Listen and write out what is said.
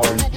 Oh,